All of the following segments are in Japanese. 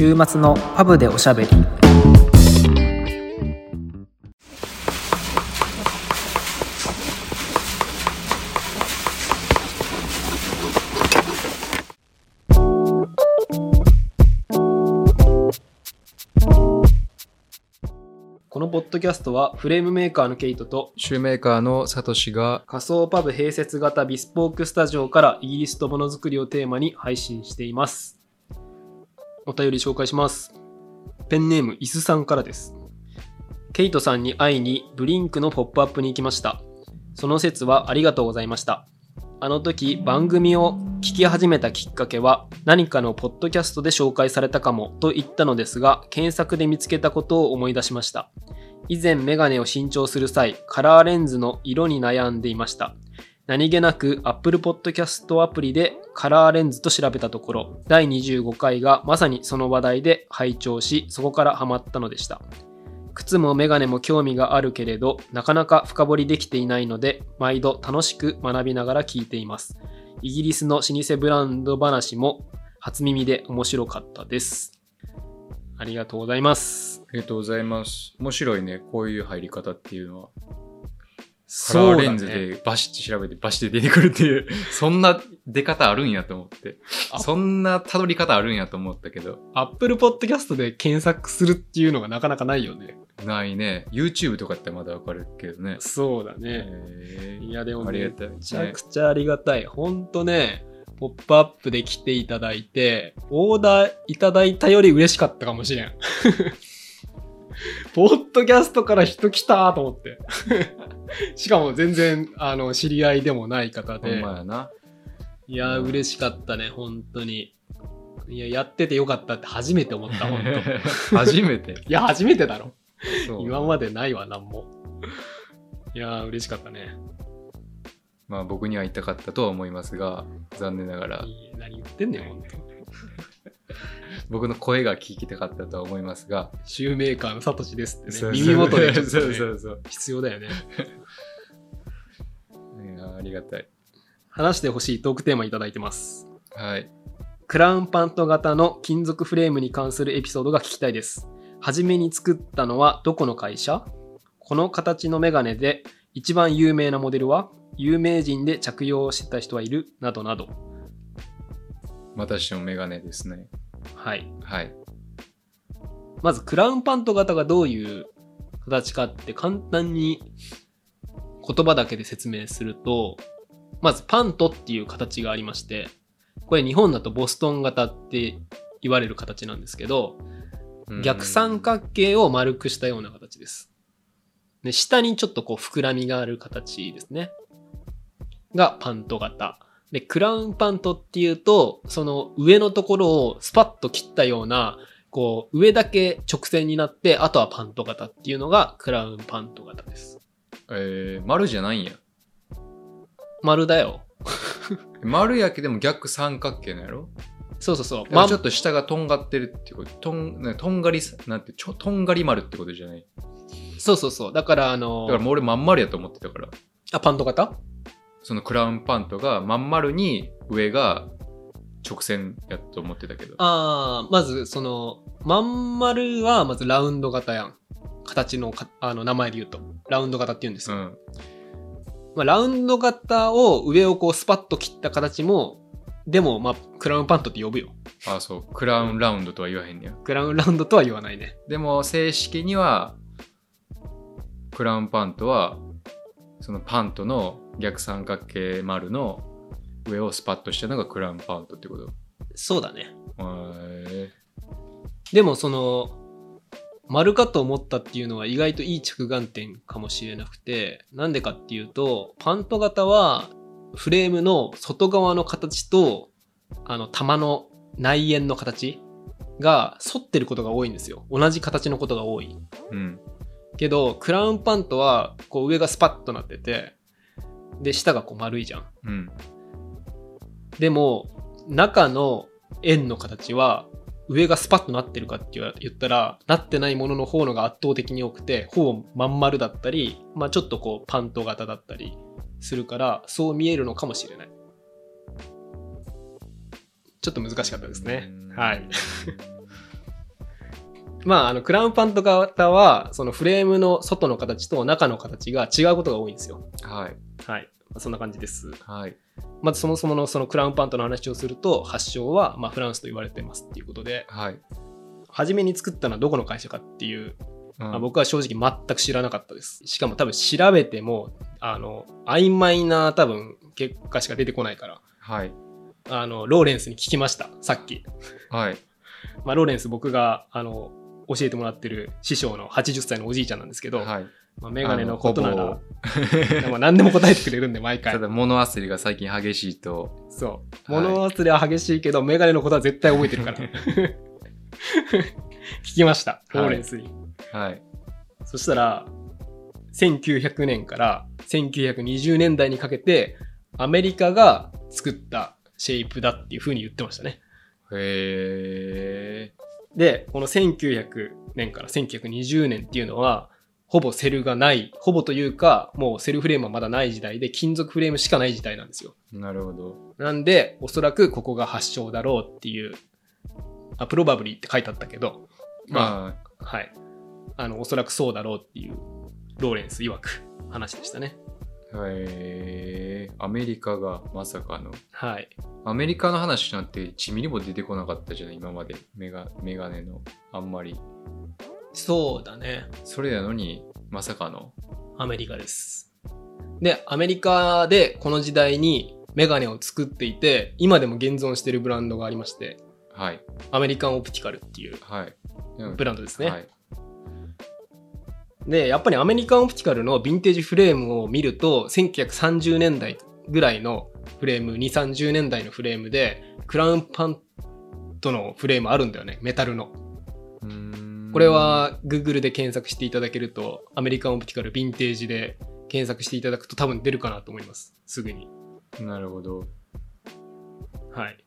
週末のパブでおしゃべりこのポッドキャストはフレームメーカーのケイトとシューメーカーのサトシが仮想パブ併設型ビスポークスタジオからイギリスとものづくりをテーマに配信しています。お便り紹介します。ペンネームイスさんからです。ケイトさんに会いにブリンクのポップアップに行きました。その説はありがとうございました。あの時番組を聞き始めたきっかけは何かのポッドキャストで紹介されたかもと言ったのですが検索で見つけたことを思い出しました。以前メガネを新調する際カラーレンズの色に悩んでいました何気なく Apple Podcast アプリでカラーレンズと調べたところ第25回がまさにその話題で拝聴しそこからハマったのでした靴もメガネも興味があるけれどなかなか深掘りできていないので毎度楽しく学びながら聞いていますイギリスの老舗ブランド話も初耳で面白かったですありがとうございますありがとうございます。面白いね、こういう入り方っていうのは。カラーレンズでバシッて調べてバシッて出てくるっていう、そんな出方あるんやと思って。あそんな辿り方あるんやと思ったけど、Apple Podcast で検索するっていうのがなかなかないよね。ないね。YouTube とかってまだわかるけどね。そうだね。いやでもめちゃくちゃありがたい。ほんとね、ポップアップで来ていただいて、オーダーいただいたより嬉しかったかもしれん。ポッドキャストから人来たと思って。しかも全然、あの、知り合いでもない方ほんで。まやな。いや、嬉しかったね、本当に。いや、やっててよかったって初めて思った、本当。初めて？いや、初めてだろ。そう今までないわ、なんも。いやー、嬉しかったね。まあ僕には言いたかったとは思いますが、残念ながらいい何言ってんねん、ほんと。僕の声が聞きたかったとは思いますが、シューメーカーのサトシですってね。耳元でちょっと、ね、そうそうそう。必要だよね。ありがたい。話してほしいトークテーマいただいてます。はい。クラウンパント型の金属フレームに関するエピソードが聞きたいです。はじめに作ったのはどこの会社？この形のメガネで一番有名なモデルは？有名人で着用してた人はいる？などなど。私のメガネですね。はい。はい。まずクラウンパント型がどういう形かって簡単に言葉だけで説明すると、まずパントっていう形がありまして、これ日本だとボストン型って言われる形なんですけど、逆三角形を丸くしたような形です。で、下にちょっとこう膨らみがある形ですね。がパント型。で、クラウンパントっていうと、その上のところをスパッと切ったような、こう上だけ直線になって、あとはパント型っていうのがクラウンパント型です。えー、丸じゃないんや。丸だよ。丸やけでも逆三角形なんやろ？そうそうそう。まあちょっと下がとんがってるってこと。とん、ね、とんがりさ、なんて、ちょ、とんがり丸ってことじゃない？そうそうそう。だからあのだからもう俺まん丸やと思ってたから。あ、パント型？そのクラウンパントがまん丸に上が直線やと思ってたけど。ああ、まずその、まん丸はまずラウンド型やん。形のかあの名前で言うと。ラウンド型って言うんですよ。うん。まあ、ラウンド型を上をこうスパッと切った形も、でもまあクラウンパントって呼ぶよ。ああ、そう。クラウンラウンドとは言わへんねや。クラウンラウンドとは言わないね。でも正式にはクラウンパントはそのパントの逆三角形丸の上をスパッとしたのがクラウンパントってこと？そうだね。へでもその、丸かと思ったっていうのは意外といい着眼点かもしれなくて、なんでかっていうと、パント型はフレームの外側の形と、あの、玉の内縁の形が反ってることが多いんですよ。同じ形のことが多い。ーうんけど、クラウンパントは、こう上がスパッとなってて、で、下がこう丸いじゃん。うんでも、中の円の形は、上がスパッとなってるかって言ったら、なってないものの方のが圧倒的に多くて、ほぼまん丸だったり、まあちょっとこうパント型だったりするから、そう見えるのかもしれない。ちょっと難しかったですねうん。はい。まあ、あの、クラウンパント型は、そのフレームの外の形と中の形が違うことが多いんですよ。はい。はい。まあそんな感じです。はい。まずそもそものそのクラウンパントの話をすると、発祥は、まあ、フランスと言われてますっていうことで、はい。初めに作ったのはどこの会社かっていう、うんまあ、僕は正直全く知らなかったです。しかも多分調べても、あの、曖昧な多分結果しか出てこないから、はい。あの、ローレンスに聞きました、さっき。はい。まあ、ローレンス僕が、あの、教えてもらってる師匠の80歳のおじいちゃんなんですけど、はい。まあ、メガネのことならほ、まあ 何でも答えてくれるんで、毎回 た。だ物忘れが最近激しいと、そう。はい物忘れは激しいけど、メガネのことは絶対覚えてるから。聞きました、ローレンスに。はい。そしたら、1900年から1920年代にかけて、アメリカが作ったシェイプだっていう風に言ってましたね。へえ。で、この1900年から1920年っていうのは、ほぼセルがない、ほぼというか、もうセルフレームはまだない時代で、金属フレームしかない時代なんですよ。なるほど。なんで、おそらくここが発祥だろうっていう、あ、プロバブリーって書いてあったけど、ままあ、はい。あの、おそらくそうだろうっていう、ローレンス曰く話でしたね。あ、へえ。アメリカがまさかの。はい。アメリカの話なんて1ミリも出てこなかったじゃない、今まで。メガメガネの。あんまり。そうだね。それなのに、まさかの。アメリカです。で、アメリカでこの時代にメガネを作っていて、今でも現存しているブランドがありまして、はい。アメリカンオプティカルっていうはい。ブランドですね。はい。で、やっぱりアメリカンオプティカルのヴィンテージフレームを見ると、1930年代ぐらいのフレーム、2、30年代のフレームで、クラウンパントのフレームあるんだよね、メタルの。これ、は Google で検索していただけると、アメリカンオプティカルヴィンテージで検索していただくと多分出るかなと思います。すぐに。なるほど。はい。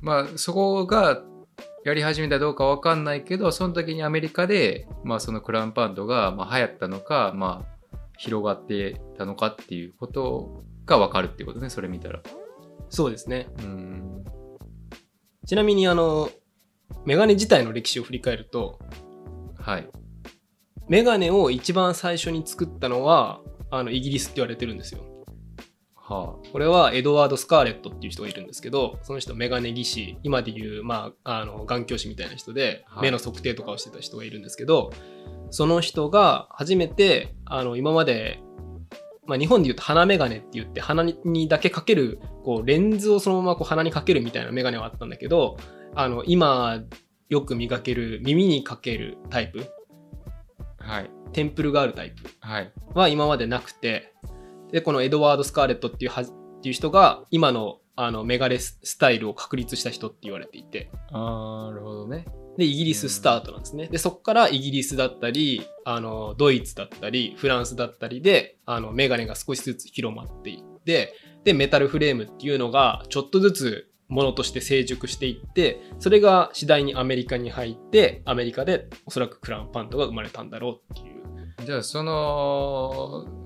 まあ、そこがやり始めたどうかわかんないけど、その時にアメリカで、まあ、そのクラウンパンドが、まあ、流行ったのか、まあ、広がってたのかっていうことがわかるっていうことね、それ見たら。そうですね。うーん。ちなみにあの、メガネ自体の歴史を振り返ると、はい。メガネを一番最初に作ったのは、あの、イギリスって言われてるんですよ。はこれはエドワード・スカーレットっていう人がいるんですけど、その人メガネ技師、今でいう、まあ、あの、眼鏡師みたいな人で、はい目の測定とかをしてた人がいるんですけど、その人が初めて、あの、今まで、まあ、日本で言うと鼻メガネって言って鼻にだけかけるこうレンズをそのままこう鼻にかけるみたいなメガネはあったんだけどあの今よく見かける耳にかけるタイプあ。はい。テンプルがあるタイプはい。は今までなくてでこのエドワード・スカーレットっていうはっていう人が今のあのメガネススタイルを確立した人って言われていて。あーなるほどね。でイギリススタートなんですね。でそこからイギリスだったりあのドイツだったりフランスだったりであのメガネが少しずつ広まっていってでメタルフレームっていうのがちょっとずつものとして成熟していってそれが次第にアメリカに入ってアメリカでおそらくクラウンパントが生まれたんだろうっていう。じゃあ、その、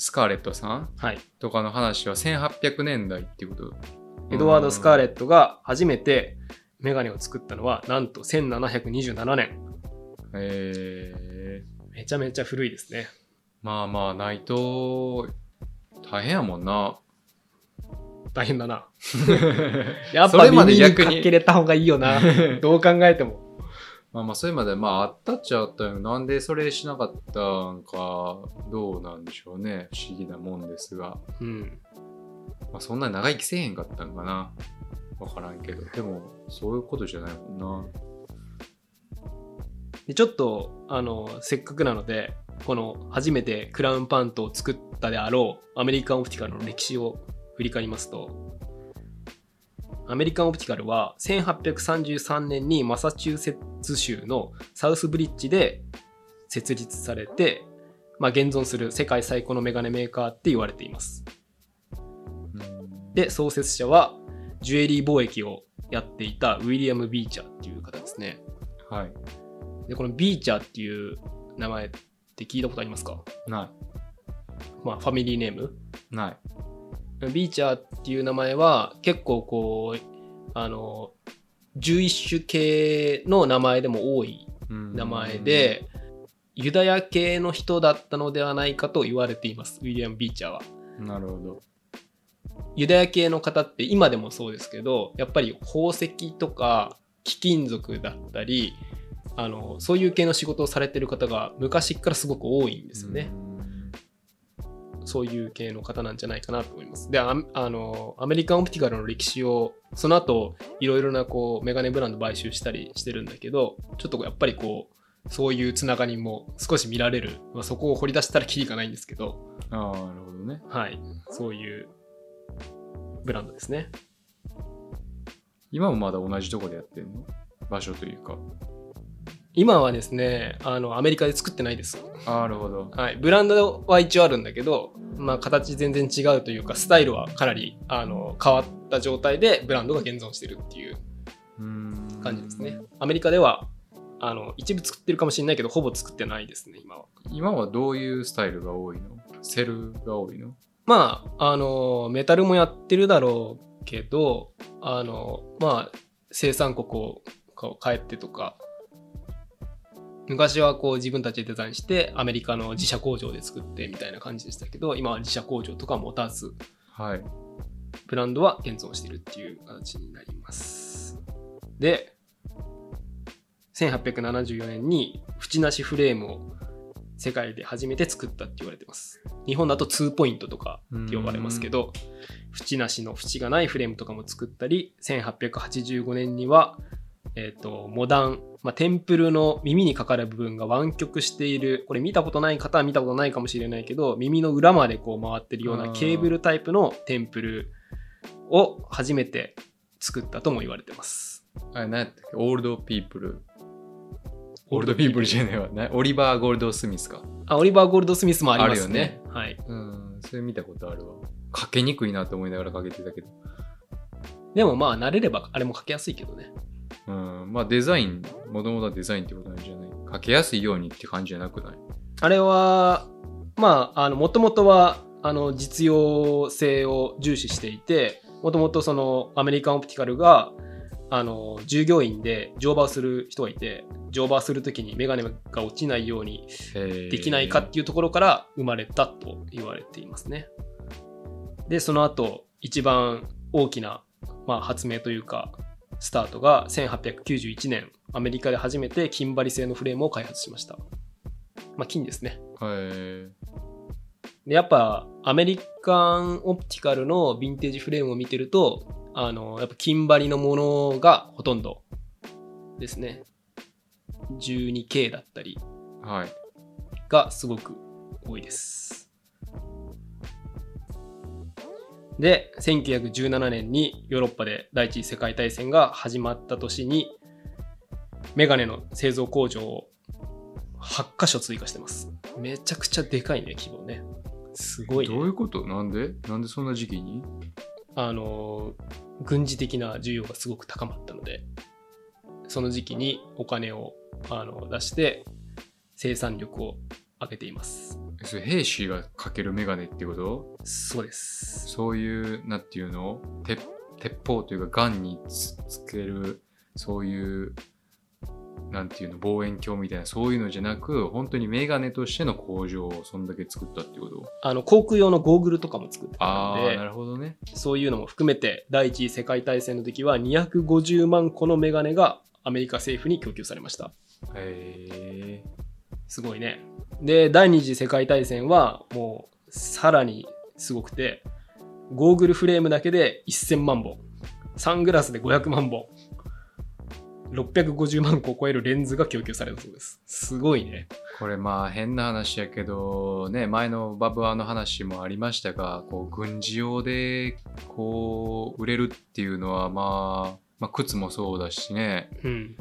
スカーレットさんはい。とかの話は1800年代っていうこと？エドワード・スカーレッットが初めてメガネを作ったのはなんと1727年。ト。えー、めちゃめちゃ古いですね。まあまあ、ないと、大変やもんな。大変だな。やっぱそれまで耳に逆にかけれた方がいいよな。どう考えてもまあまあ、それまでまああったっちゃあったよ。なんでそれしなかったんか、どうなんでしょうね。不思議なもんですが。うんまあ、そんな長生きせえへんかったんかな。わからんけど。でも、そういうことじゃないもんな。でちょっとあのせっかくなのでこの初めてクラウンパントを作ったであろうアメリカンオプティカルの歴史を振り返りますとアメリカンオプティカルは1833年にマサチューセッツ州のサウスブリッジで設立されて、まあ、現存する世界最古のメガネメーカーって言われていますうんで創設者はジュエリー貿易をやっていたウィリアム・ビーチャーっていう方ですねはい。でこのビーチャーっていう名前って聞いたことありますか？なまあファミリーネーム？い。ない。ビーチャーっていう名前は結構こうあの11種系の名前でも多い名前で、ユダヤ系の人だったのではないかと言われていますウィリアム・ビーチャーは。なるほどユダヤ系の方って今でもそうですけどやっぱり宝石とか貴金属だったりあのそういう系の仕事をされてる方が昔からすごく多いんですよね。そういう系の方なんじゃないかなと思います。で、ああのアメリカンオプティカルの歴史をその後いろいろなこうメガネブランド買収したりしてるんだけど、ちょっとやっぱりこうそういうつながりも少し見られる、まあ、そこを掘り出したらきりがないんですけど、ああ、なるほどね。はい、そういうブランドですね。今もまだ同じとこでやってんの？場所というか。今はですね、あのアメリカで作ってないです。なるほど。はい、ブランドは一応あるんだけど、まあ、形全然違うというかスタイルはかなりあの変わった状態でブランドが現存してるっていううん感じですね。アメリカではあの一部作ってるかもしれないけどほぼ作ってないですね今は。今はどういうスタイルが多いの？セルが多いの？まああのメタルもやってるだろうけどあのまあ生産国をこう変えてとか昔はこう自分たちでデザインしてアメリカの自社工場で作ってみたいな感じでしたけど今は自社工場とか持たずはい。ブランドは現存しているっていう形になります。で、1874年に縁なしフレームを世界で初めて作ったって言われてます。日本だと2ポイントとかって呼ばれますけど、縁なしの縁がないフレームとかも作ったり、1885年には、えっ、と、モダン、まあ、テンプルの耳にかかる部分が湾曲している、これ見たことない方は見たことないかもしれないけど、耳の裏までこう回ってるようなケーブルタイプのテンプルを初めて作ったとも言われてます。あれ、何やったっけ？オールドピープル。オールドピープルじゃねえわ。なオリバー・ゴールド・スミスか。あ、オリバー・ゴールド・スミスもありますね。あはい。うん、それ見たことあるわ。かけにくいなと思いながらかけてたけど。でもまあ慣れればあれもかけやすいけどね。うん、まあデザイン、もともとはデザインってことなんじゃない？かけやすいようにって感じじゃなくない？あれは、まあ、あの、もともとは、あの、実用性を重視していて、もともとそのアメリカンオプティカルが、あの、従業員で乗馬をする人がいて、乗馬するときにメガネが落ちないようにでできないかっていうところから生まれたと言われていますね。で、その後、一番大きな、まあ、発明というか、スタートが1891年、アメリカで初めて金張り製のフレームを開発しました。まあ、金ですね。はい。で、やっぱアメリカンオプティカルのヴィンテージフレームを見てると、あの、やっぱ金張りのものがほとんどですね。12K だったりはい。がすごく多いです。で、1917年にヨーロッパで第一次世界大戦が始まった年に、メガネの製造工場を8箇所追加してます。めちゃくちゃでかいね、規模ね。すごいね。どういうこと？なんで？なんでそんな時期に？あの、軍事的な需要がすごく高まったので、その時期にお金をあの出して生産力を上げています。それ兵士がかけるメガネってこと？そうです。そういう、なんていうの？鉄鉄砲というか、ガンにつつける、そういう、なんていうの、望遠鏡みたいな、そういうのじゃなく、本当にメガネとしての工場をそんだけ作ったってこと？あの航空用のゴーグルとかも作ってたああ、のでなるほどね。そういうのも含めて第一次世界大戦の時は250万個のメガネがアメリカ政府に供給されましたへえすごいね。で第二次世界大戦はもうさらにすごくてゴーグルフレームだけで1000万本。サングラスで500万本。650万個を超えるレンズが供給されたそうです。すごいね。これまあ変な話やけどね前のバブアーの話もありましたがこう軍事用でこう売れるっていうのはまあ、まあ、靴もそうだしね。うん。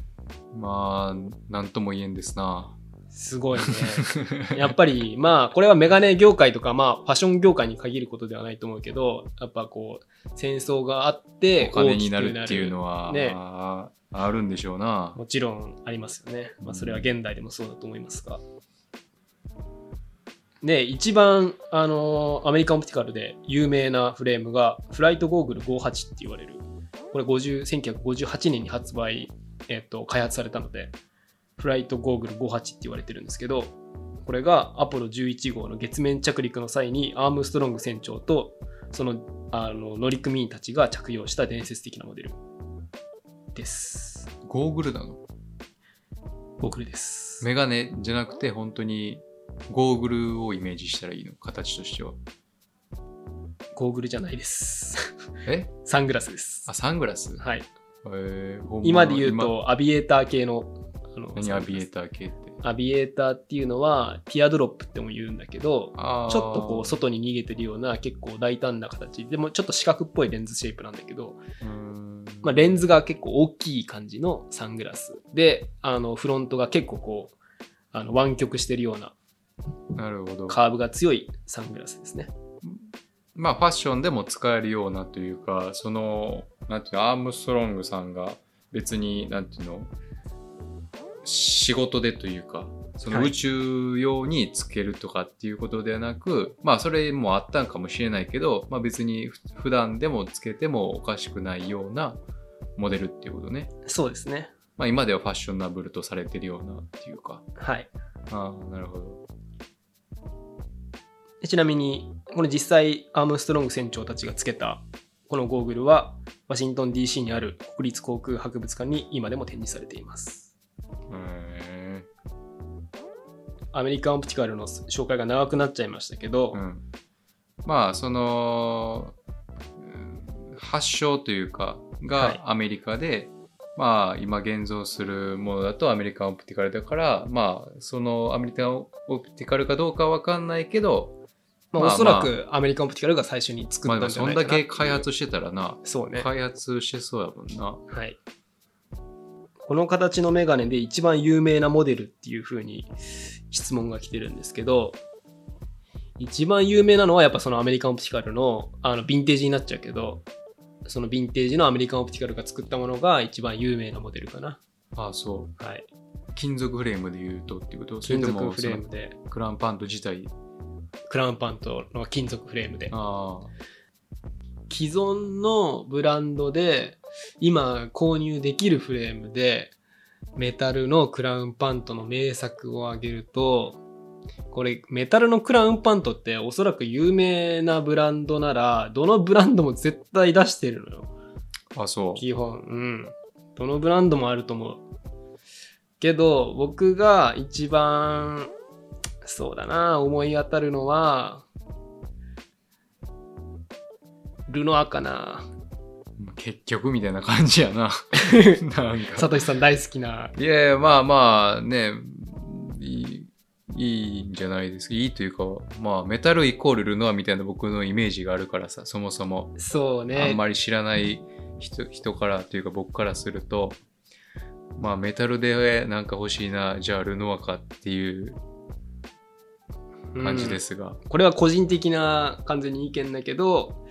まあなんとも言えんですなすごいね。やっぱりまあこれはメガネ業界とかまあファッション業界に限ることではないと思うけどやっぱこう戦争があってお金になるっていうのは、ね。まああるんでしょうな。もちろんありますよね。まあ、それは現代でもそうだと思いますが。で、一番、あのーアメリカンオプティカルで有名なフレームが、フライトゴーグル58って言われる。これ50 1958年に発売、えっと開発されたのでフライトゴーグル58って言われてるんですけどこれがアポロ11号の月面着陸の際にアームストロング船長とそのあの乗組員たちが着用した伝説的なモデルです。ゴーグルなの？ゴーグルです。メガネじゃなくて本当にゴーグルをイメージしたらいいの？形としては。ゴーグルじゃないです。え？サングラスです。あ、サングラス？はい。えー。今で言う今。とアビエーター系のあの何アビエータター系って？アビエーターっていうのはティアドロップっても言うんだけどちょっとこう外に逃げてるような結構大胆な形。でもちょっと四角っぽいレンズシェイプなんだけど、まあ、レンズが結構大きい感じのサングラス。であのフロントが結構こうあの湾曲してるようななるほど。カーブが強いサングラスですね。まあファッションでも使えるようなというか、その、なんていうの、アームストロングさんが別に、なんていうの、仕事でというか、そのはい宇宙用につけるとかっていうことではなく、まあそれもあったんかもしれないけど、まあ別にふ普段でもつけてもおかしくないようなモデルっていうことね。そうですねまあ今ではファッショナブルとされてるようなっていうか。はいああ、なるほど。でちなみにこれ実際アームストロング船長たちがつけたこのゴーグルはワシントン DC にある国立航空博物館に今でも展示されていますアメリカンオプティカルの紹介が長くなっちゃいましたけど、ーうん。まあその、うん発祥というかはい。がアメリカで、まあ今現像するものだとアメリカンオプティカルだから、まあそのアメリカンオプティカルかどうかはわかんないけど、まあ、まあおそらくアメリカンオプティカルが最初に作ったんじゃないかなそんだけ開発してたらな、そうね。開発してそうやもんな。はいこの形のメガネで一番有名なモデルっていう風に質問が来てるんですけど一番有名なのはやっぱそのアメリカンオプティカルのあのヴィンテージになっちゃうけどそのヴィンテージのアメリカンオプティカルが作ったものが一番有名なモデルかな。ああそう。はい。金属フレームで言うとっていうこと？金属ともフレームで。クランパント自体？クラウンパントの金属フレームで。あ既存のブランドで今購入できるフレームでメタルのクラウンパントの名作を挙げるとこれメタルのクラウンパントっておそらく有名なブランドならどのブランドも絶対出してるのよあ。あ、そう。基本うんどのブランドもあると思うけど僕が一番そうだな思い当たるのはルノアかな結局みたいな感じやな。なんか。サトシさん大好きないやいや、まあまあね、いい、いいんじゃないですか。いいというか、まあメタルイコールルノアみたいな僕のイメージがあるからさ、そもそも。そうねあんまり知らない人人からというか僕からすると、まあメタルでなんか欲しいな、じゃあルノアかっていう感じですが。これは個人的な完全に意見だけど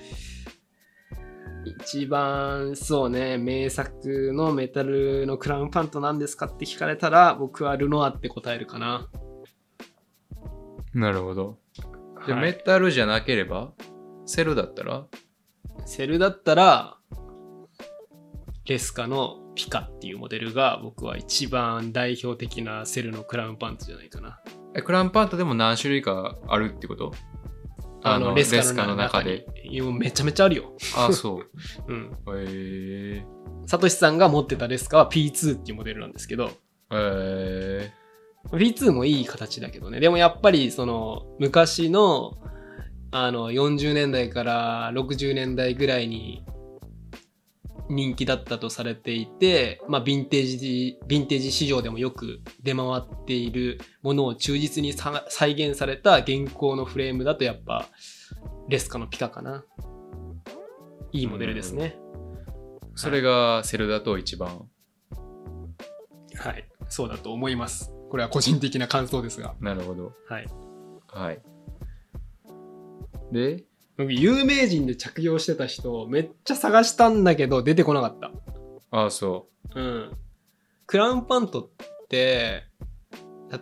一番そうね名作のメタルのクラウンパントなんですかって聞かれたら僕はルノアって答えるかな、なるほど。じゃあはい。メタルじゃなければ、セルだったら？セルだったらレスカのピカっていうモデルが僕は一番代表的なセルのクラウンパントじゃないかな。えクランパントでも何種類かあるってこと？あのレスカの中で。めちゃめちゃあるよあ、そう。うんへえサトシさんが持ってたレスカは P2 っていうモデルなんですけどえ V2 もいい形だけどね。でもやっぱりその昔のあの40年代から60年代ぐらいに人気だったとされていて、まあヴィンテージ、ヴィンテージ市場でもよく出回っているものを忠実にさ再現された現行のフレームだとやっぱレスカのピカかな。いいモデルですね。それがセルだと一番。はい。そうだと思います。これは個人的な感想ですが。なるほど。はい。はい。で、僕有名人で着用してた人めっちゃ探したんだけど出てこなかったあ、そうんクラウンパントって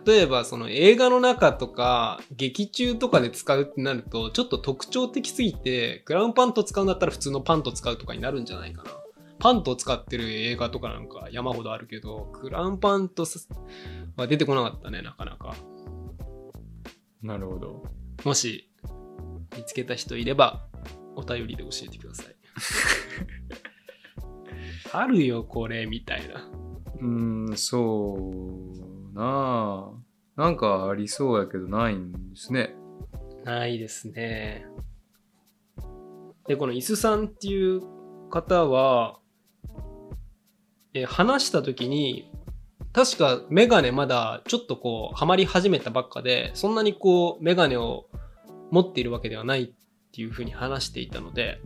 例えばその映画の中とか劇中とかで使うってなるとちょっと特徴的すぎてクラウンパント使うんだったら普通のパント使うとかになるんじゃないかなパントを使ってる映画とかなんか山ほどあるけど、クラウンパントは出てこなかったね、なかなか。なるほど。もし見つけた人いれば、お便りで教えてください。あるよ、これ、みたいな。うーん、そうなあ。なんかありそうやけどないんですね。ないですね。で、このイスさんっていう方は、え話した時に、確かメガネまだちょっとこう、ハマり始めたばっかで、そんなにこう、メガネを持っているわけではないっていうふうに話していたので、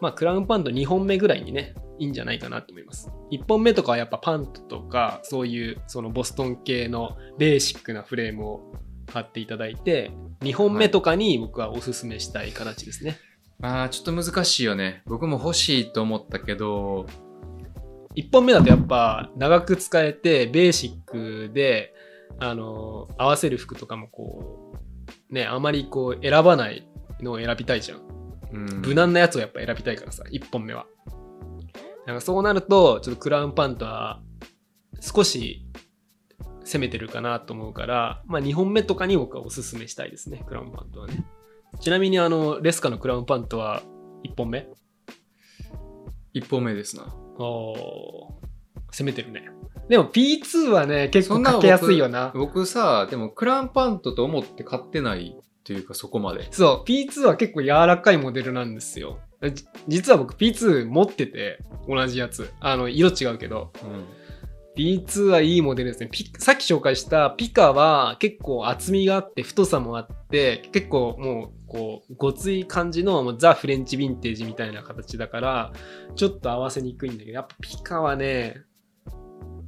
まあ、クラウンパント2本目ぐらいにね、いいんじゃないかなと思います。1本目とかはやっぱパントとか、そういうそのボストン系のベーシックなフレームを買っていただいて、2本目とかに僕はおすすめしたい形ですね。まあちょっと難しいよね。僕も欲しいと思ったけど、1本目だとやっぱ長く使えて、ベーシックで、あの、合わせる服とかもこう、ね、あまりこう選ばないのを選びたいじゃん。うん、無難なやつをやっぱ選びたいからさ、1本目は。なんかそうなると、ちょっとクラウンパントは少し攻めてるかなと思うから、まあ2本目とかに僕はおすすめしたいですね、クラウンパントはね。ちなみにあの、レスカのクラウンパントは1本目？一本目ですな。おー攻めてるね。でも P2 はね、結構かけやすいよな。僕さ、でもクラウンパントと思って買ってないっていうかそこまで。そう、P2 は結構柔らかいモデルなんですよ。じ実は僕 P2 持ってて、同じやつ。あの、色違うけど。うん。B2 はいいモデルですね。ピさっき紹介したピカは結構厚みがあって太さもあって結構もうこうごつい感じのもうザ・フレンチヴィンテージみたいな形だからちょっと合わせにくいんだけどやっぱピカはね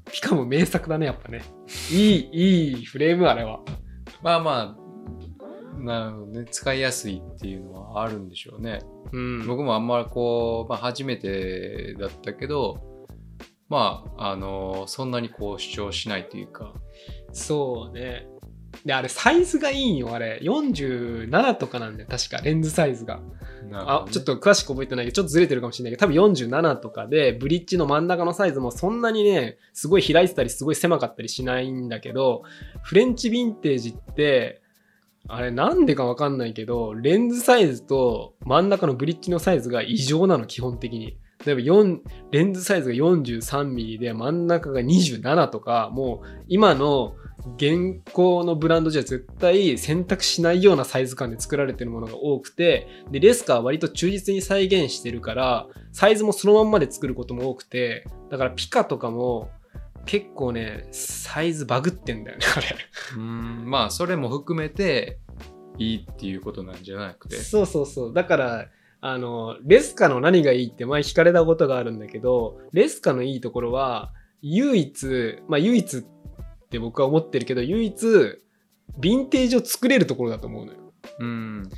ピカも名作だねやっぱね。いいいいフレームあれは。まあまあ、なるほどね。使いやすいっていうのはあるんでしょうね。うん。僕もあんまりこう、まあ初めてだったけど、まあ、あのそんなにこう主張しないというか、そうねであれサイズがいいんよあれ。47とかなんだよ確かレンズサイズが。あちょっと詳しく覚えてないけどちょっとずれてるかもしれないけど多分47とかでブリッジの真ん中のサイズもそんなにねすごい開いてたりすごい狭かったりしないんだけどフレンチヴィンテージってあれなんでかわかんないけどレンズサイズと真ん中のブリッジのサイズが異常なの基本的に。例えば4レンズサイズが 43mm で真ん中が27とかもう今の現行のブランドじゃ絶対選択しないようなサイズ感で作られてるものが多くてでレスカは割と忠実に再現してるからサイズもそのまんまで作ることも多くてだからピカとかも結構ねサイズバグってんだよね あれうん、まあそれも含めていいっていうことなんじゃなくて。そうそうそうだからあのレスカの何がいいって前聞かれたことがあるんだけどレスカのいいところは唯一まあ唯一って僕は思ってるけど唯一ヴィンテージを作れるところだと思うのようん。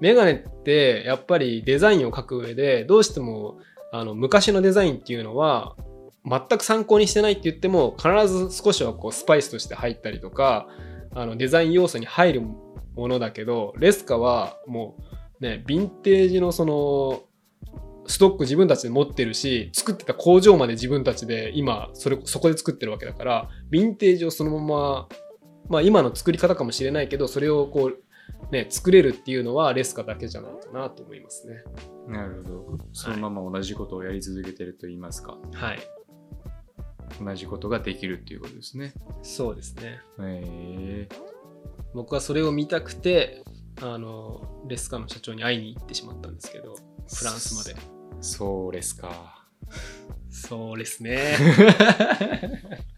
メガネってやっぱりデザインを描く上でどうしてもあの昔のデザインっていうのは全く参考にしてないって言っても必ず少しはこうスパイスとして入ったりとかあのデザイン要素に入るものだけどレスカはもうねヴィンテージのそのストック自分たちで持ってるし作ってた工場まで自分たちで今それそこで作ってるわけだからヴィンテージをそのまままあ今の作り方かもしれないけどそれをこうね、作れるっていうのはレスカだけじゃないかなと思いますね。なるほど。そのまま同じことをやり続けてると言いますか、はい。同じことができるっていうことですね。そうですね。へえ僕はそれを見たくて、あの、レスカの社長に会いに行ってしまったんですけど、フランスまで。そうですか。そうですね。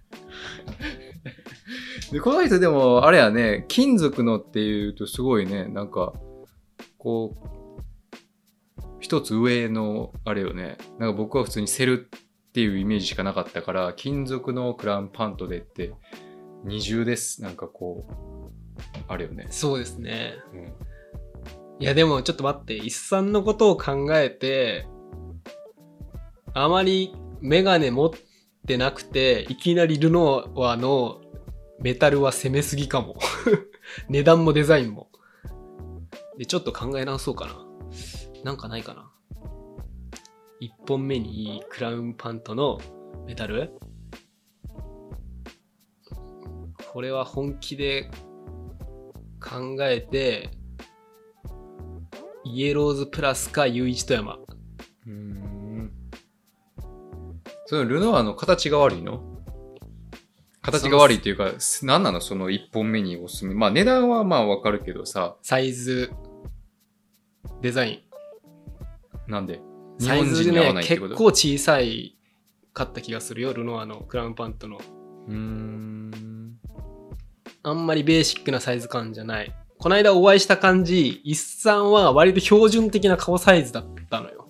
で、この人でも、あれやね、金属のっていうとすごいね、なんか、こう、一つ上の、あれよね、なんか僕は普通にセルっていうイメージしかなかったから、金属のクラウンパントでって、二重です。なんかこう、あれよね。そうですね。うん、いや、でもちょっと待って、一さんのことを考えて、あまりメガネ持ってなくて、いきなりルノワのメタルは攻めすぎかも。値段もデザインも。で、ちょっと考え直そうかな。なんかないかな。1本目にいいクラウンパントのメタル？これは本気で考えて、イエローズプラスか U1 富山。うーん。そのルノアの形が悪いの？形が悪いっていうか、何なのその1本目におすすめ？まあ値段はまあわかるけどさ、サイズ、デザイン。なんで？日本人に合わね、ないってこと？結構小さいかった気がするよ、ルノアのクラウンパントの。うーん。あんまりベーシックなサイズ感じゃない。この間お会いした感じ、一産は割と標準的な顔サイズだったのよ。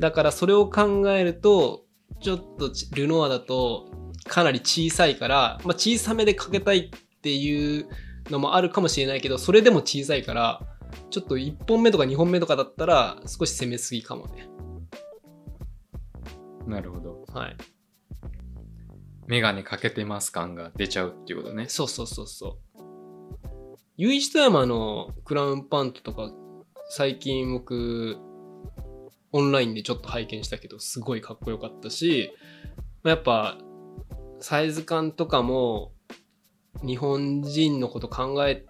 だからそれを考えると、ちょっとちルノアだとかなり小さいから、まあ、小さめでかけたいっていうのもあるかもしれないけど、それでも小さいから、ちょっと1本目とか2本目とかだったら少し攻めすぎかもね。なるほど。はい。メガネかけてます感が出ちゃうっていうことね。そうそうそうそう。ゆいちと山のクラウンパントとか、最近僕、オンラインでちょっと拝見したけど、すごいかっこよかったし、まあやっぱ、サイズ感とかも、日本人のこと考え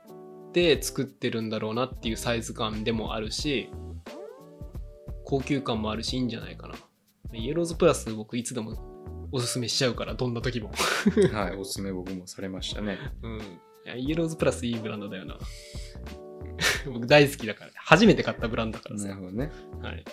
て作ってるんだろうなっていうサイズ感でもあるし、高級感もあるし、いいんじゃないかな。イエローズプラス僕いつでもおすすめしちゃうから、どんな時も。はい、おすすめ僕もされましたね。うん。イエローズプラスいいブランドだよな。僕大好きだから、初めて買ったブランドだからさ。なるほどね。はい。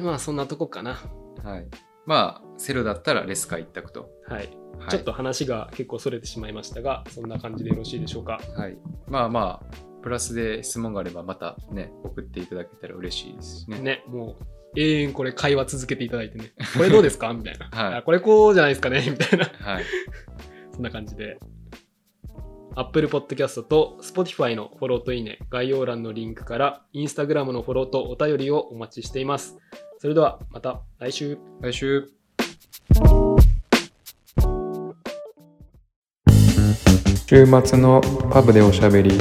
まあ、そんなとこかな。はい。まあ、セルだったらレスカ一択と。はい。はい、ちょっと話が結構それてしまいましたが、そんな感じでよろしいでしょうか。はい。まあまあ、プラスで質問があればまたね、送っていただけたら嬉しいですしね。ね、もう、永遠これ会話続けていただいてね。これどうですか？みたいな。はいあこれこうじゃないですかね？みたいな。はい。そんな感じで。Apple Podcast と Spotify のフォローといいね、概要欄のリンクから Instagram のフォローとお便りをお待ちしています。それではまた来週。来週。週末のパブでおしゃべり。